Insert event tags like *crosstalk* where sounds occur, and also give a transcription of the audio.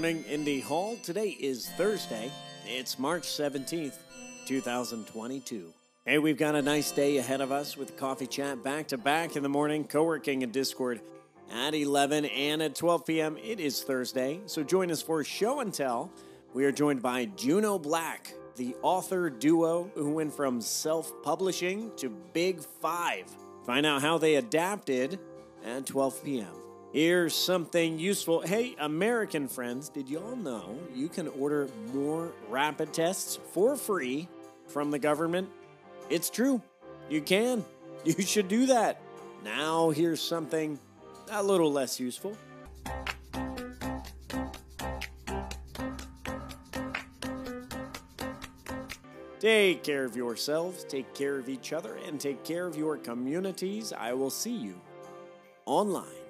morning, Indy Hall. Today is Thursday. It's March 17th, 2022. Hey, we've got a nice day ahead of us with coffee chat back to back in the morning, co working in Discord at 11 and at 12 p.m. It is Thursday, so join us for Show and Tell. We are joined by Juno Black, the author duo who went from self publishing to Big Five. Find out how they adapted at 12 p.m. Here's something useful. Hey, American friends, did y'all know you can order more rapid tests for free from the government? It's true. You can. *laughs* You should do that. Now, here's something a little less useful. Take care of yourselves, take care of each other, and take care of your communities. I will see you online.